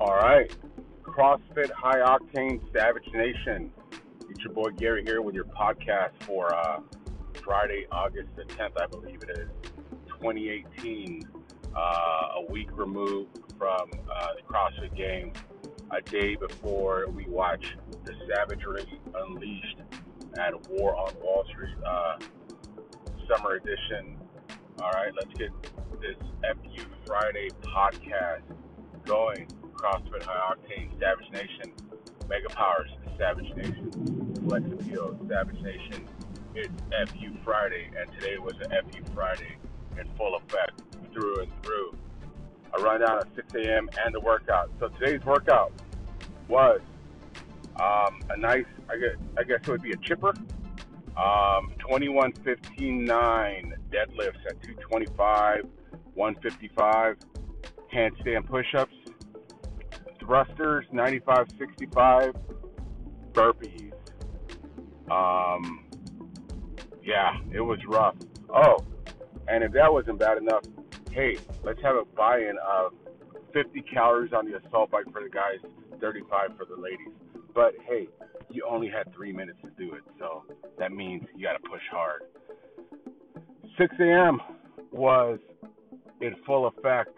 All right. CrossFit High Octane Savage Nation. It's your boy Gary here with your podcast for uh, Friday, August the 10th, I believe it is, 2018. Uh, a week removed from uh, the CrossFit Games, a day before we watch the Savagery Unleashed at War on Wall Street uh, Summer Edition. All right, let's get this FU Friday podcast going. CrossFit High Octane, Savage Nation, Mega Powers, Savage Nation, Flex Appeal, Savage Nation. It's FU Friday, and today was an FU Friday in full effect through and through. A rundown at 6 a.m. and the workout. So today's workout was um, a nice, I guess, I guess it would be a chipper. Um, 21 15 9 deadlifts at 225, 155, handstand push ups, thrusters 95 65, burpees. Um, yeah, it was rough. Oh, and if that wasn't bad enough, hey, let's have a buy in of 50 calories on the assault bike for the guys, 35 for the ladies. But hey, you only had three minutes to do it, so that means you got to push hard. 6 a.m. was in full effect,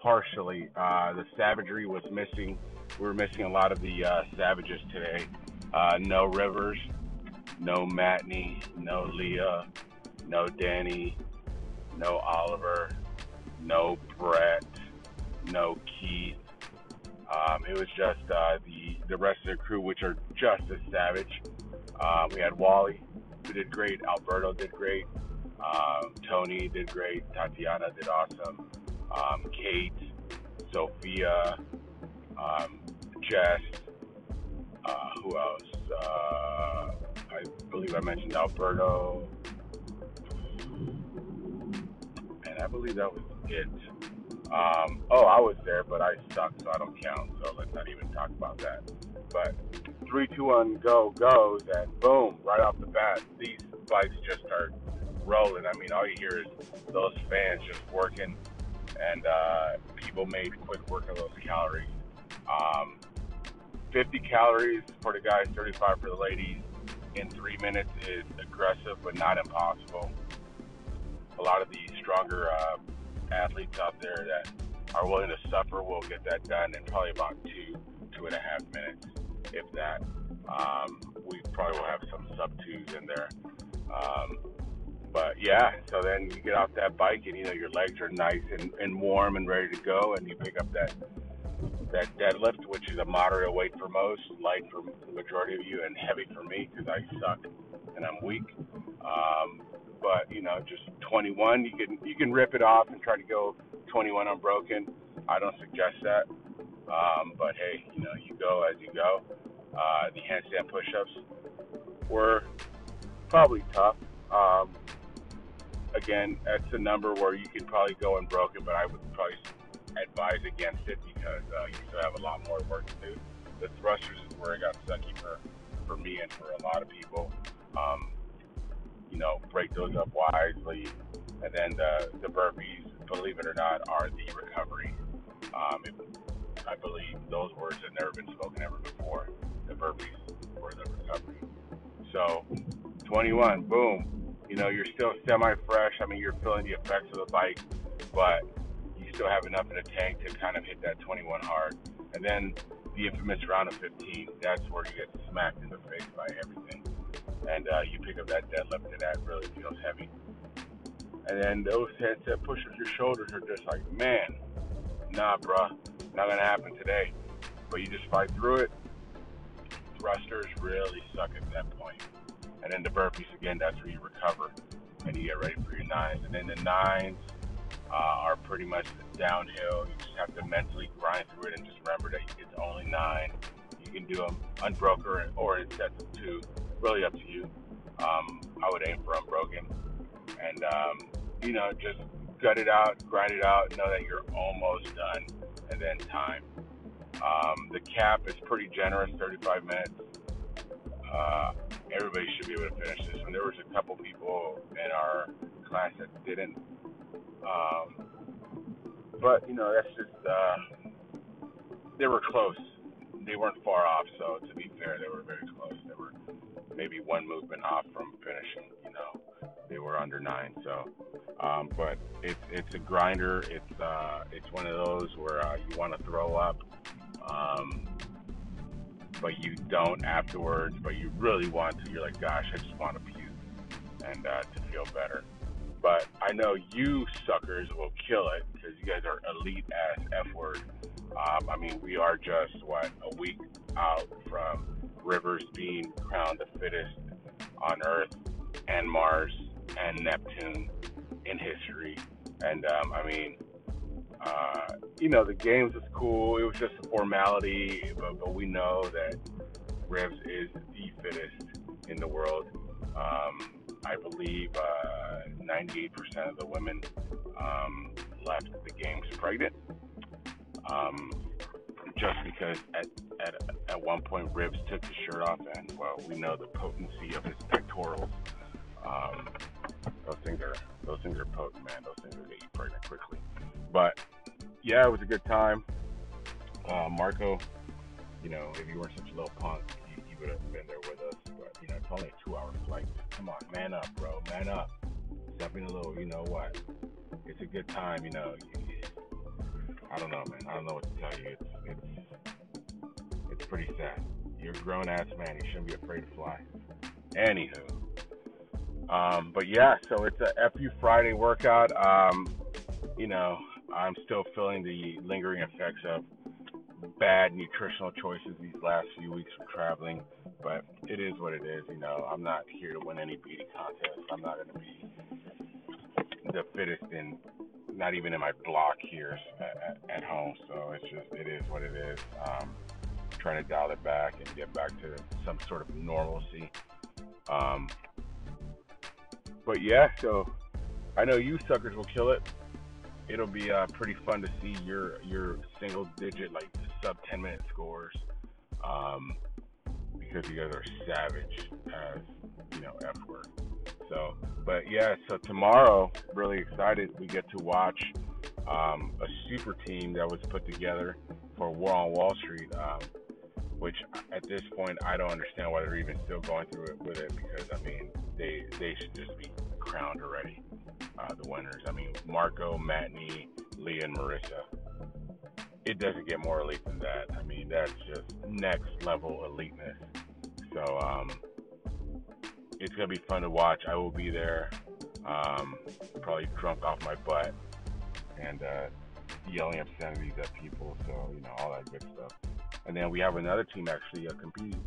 partially. Uh, the savagery was missing. We were missing a lot of the uh, savages today. Uh, no Rivers, no Matney, no Leah, no Danny, no Oliver, no Brett, no Keith. Um, it was just uh, the the rest of the crew, which are just as savage. Uh, we had Wally, who did great. Alberto did great. Um, Tony did great. Tatiana did awesome. Um, Kate, Sophia, um, Jess. Uh, who else? Uh, I believe I mentioned Alberto, and I believe that was it. Um, oh, I was there, but I sucked, so I don't count. So let's not even talk about that. But three, two, one, go goes, and boom, right off the bat, these bikes just start rolling. I mean, all you hear is those fans just working, and uh, people made quick work of those calories. Um, 50 calories for the guys, 35 for the ladies in three minutes is aggressive, but not impossible. A lot of the stronger uh, athletes out there that are willing to suffer will get that done in probably about two, two and a half minutes, if that. Um, we probably will have some sub twos in there. Um, but yeah, so then you get off that bike and you know your legs are nice and, and warm and ready to go, and you pick up that that deadlift, which is a moderate weight for most, light for the majority of you, and heavy for me because I suck and I'm weak. Um, but you know, just 21, you can you can rip it off and try to go 21 unbroken. I don't suggest that. Um, but hey, you know, you go as you go. Uh, the handstand push-ups were probably tough. Um, again, that's a number where you can probably go unbroken, but I would probably advise against it because uh, you still have a lot more work to do. The thrusters is where it got sucky for, for me and for a lot of people. Um, you know, break those up wisely. And then the, the burpees, believe it or not, are the recovery. Um, it, I believe those words have never been spoken ever before. The burpees were the recovery. So, 21, boom. You know, you're still semi fresh. I mean, you're feeling the effects of the bike, but you still have enough in the tank to kind of hit that 21 hard. And then the infamous round of 15, that's where you get smacked in the face by everything and uh, you pick up that deadlift and that really feels heavy. And then those handstand push-ups, your shoulders are just like, man, nah, bruh, not gonna happen today. But you just fight through it. Thrusters really suck at that point. And then the burpees again, that's where you recover and you get ready for your nines. And then the nines uh, are pretty much downhill. You just have to mentally grind through it and just remember that it's only nine. You can do them unbroken or in sets of two really up to you. Um, I would aim for unbroken, and um, you know, just gut it out, grind it out, know that you're almost done, and then time. Um, the cap is pretty generous, 35 minutes. Be able to finish this one. There was a couple people in our class that didn't, um, but you know, that's just uh, they were close. They weren't far off. So to be fair, they were very close. They were maybe one movement off from finishing. You know, they were under nine. So, um, but it's it's a grinder. It's uh, it's one of those where uh, you want to throw up, um, but you don't afterwards. But you really want to. You're like, gosh, I just want to puke and uh, to feel better. But I know you suckers will kill it because you guys are elite ass F word. Um, I mean, we are just what a week out from Rivers being crowned the fittest on Earth and Mars and Neptune in history. And um, I mean, uh, you know, the games was cool. It was just a formality, but, but we know that Rivs is the fittest in the world. Um, I believe uh, 98% of the women um, left the games pregnant. Um, just because at, at at one point Rivs took his shirt off, and well, we know the potency of his pectorals. Um, those things are those things are potent, man. Those things will get you pregnant quickly. But yeah, it was a good time. Uh, Marco, you know, if you weren't such a little punk, you, you would have been there with us. But you know, it's only a two-hour flight. Come on, man up, bro, man up. Stop being a little, you know what? It's a good time, you know. You, I don't know, man. I don't know what to tell you. It's it's it's pretty sad. You're a grown ass man. You shouldn't be afraid to fly. Anywho, um, but yeah, so it's a FU Friday workout. Um, you know, I'm still feeling the lingering effects of bad nutritional choices these last few weeks from traveling, but it is what it is. You know, I'm not here to win any beauty contest. I'm not going to be the fittest in not even in my block here at, at, home. So it's just it is what it is. Um, trying to dial it back and get back to some sort of normalcy. Um, but yeah, so I know you suckers will kill it. It'll be uh, pretty fun to see your your single digit like sub 10 minute scores um, because you guys are savage as you know F word. So, but yeah, so tomorrow, really excited. We get to watch um, a super team that was put together for War on Wall Street, um, which at this point I don't understand why they're even still going through it with it because I mean they they should just be crowned already, uh, the winners. I mean Marco, Matney, Leah, and Marissa. It doesn't get more elite than that. I mean that's just next level eliteness. So um, it's gonna be fun to watch. I will be there, um, probably drunk off my butt and uh, yelling obscenities at people. So you know all that good stuff. And then we have another team actually uh, competing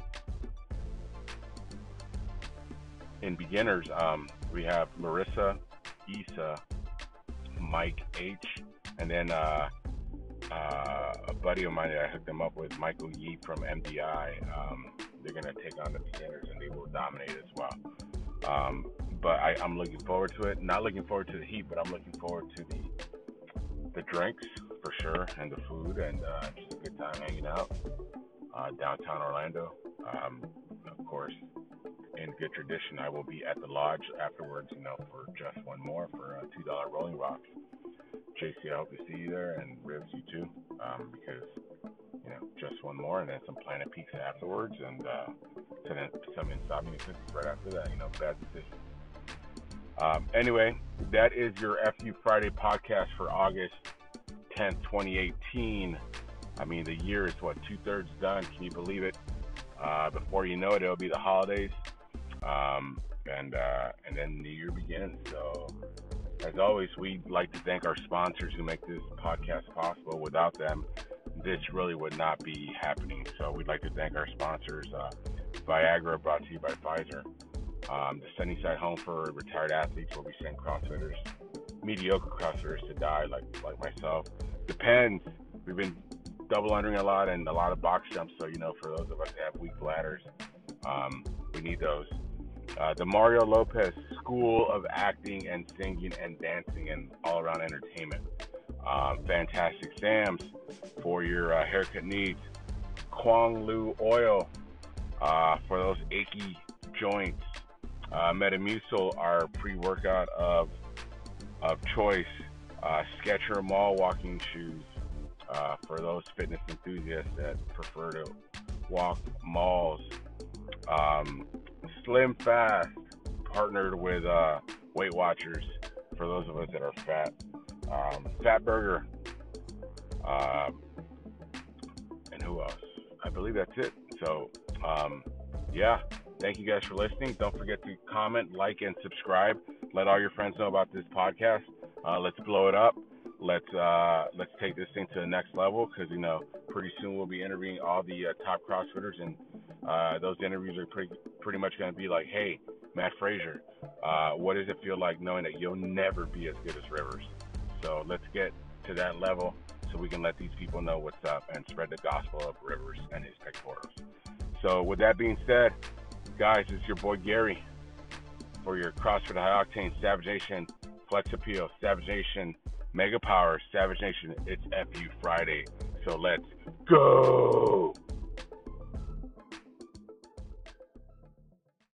in beginners. Um, we have Marissa, Isa, Mike H, and then uh, uh, a buddy of mine that I hooked them up with, Michael Yee from MDI. Um, they're going to take on the beginners and they will dominate as well. Um, but I, am looking forward to it. Not looking forward to the heat, but I'm looking forward to the the drinks for sure and the food and uh, just a good time hanging out uh, downtown Orlando. Um, of course, in good tradition, I will be at the lodge afterwards. You know, for just one more for uh, two dollar Rolling Rocks. JC, I hope to see you there and Rivs you too, um, because you know, just one more, and then some Planet Pizza afterwards, and uh, then some insomnia right after that. You know, bad decision. Um, anyway, that is your FU Friday podcast for August 10th, 2018. I mean, the year is what two thirds done. Can you believe it? Uh, before you know it, it'll be the holidays, um, and uh, and then the year begins. So, as always, we'd like to thank our sponsors who make this podcast possible. Without them, this really would not be happening. So we'd like to thank our sponsors, uh, Viagra, brought to you by Pfizer. Um, the Sunnyside Home for Retired Athletes, where we send CrossFitters, mediocre CrossFitters to die, like like myself. Depends. We've been double undering a lot and a lot of box jumps. So you know, for those of us that have weak bladders, um, we need those. Uh, the Mario Lopez School of Acting and Singing and Dancing and All Around Entertainment. Um, fantastic Sam's for your uh, haircut needs. Kwan Loong oil uh, for those achy joints. Uh, Metamucil, our pre-workout of of choice. Uh, Skechers Mall walking shoes. uh, for those fitness enthusiasts that prefer to walk malls. Um, Slim Fast partnered with uh, Weight Watchers for those of us that are fat. Um, fat Burger. Uh, and who else? I believe that's it. So, um, yeah, thank you guys for listening. Don't forget to comment, like, and subscribe. Let all your friends know about this podcast. Uh, let's blow it up. Let's uh, let's take this thing to the next level because you know pretty soon we'll be interviewing all the uh, top CrossFitters, and uh, those interviews are pretty pretty much going to be like, hey, Mat Fraser, uh, what does it feel like knowing that you'll never be as good as Rivers? So let's get to that level so we can let these people know what's up and spread the gospel of Rivers and his pectorals. So with that being said, guys, it's your boy Gary for your CrossFit High Octane Savage Nation Flex Appeal Savage Nation Mega Power Savage Nation. It's FU Friday, so let's go.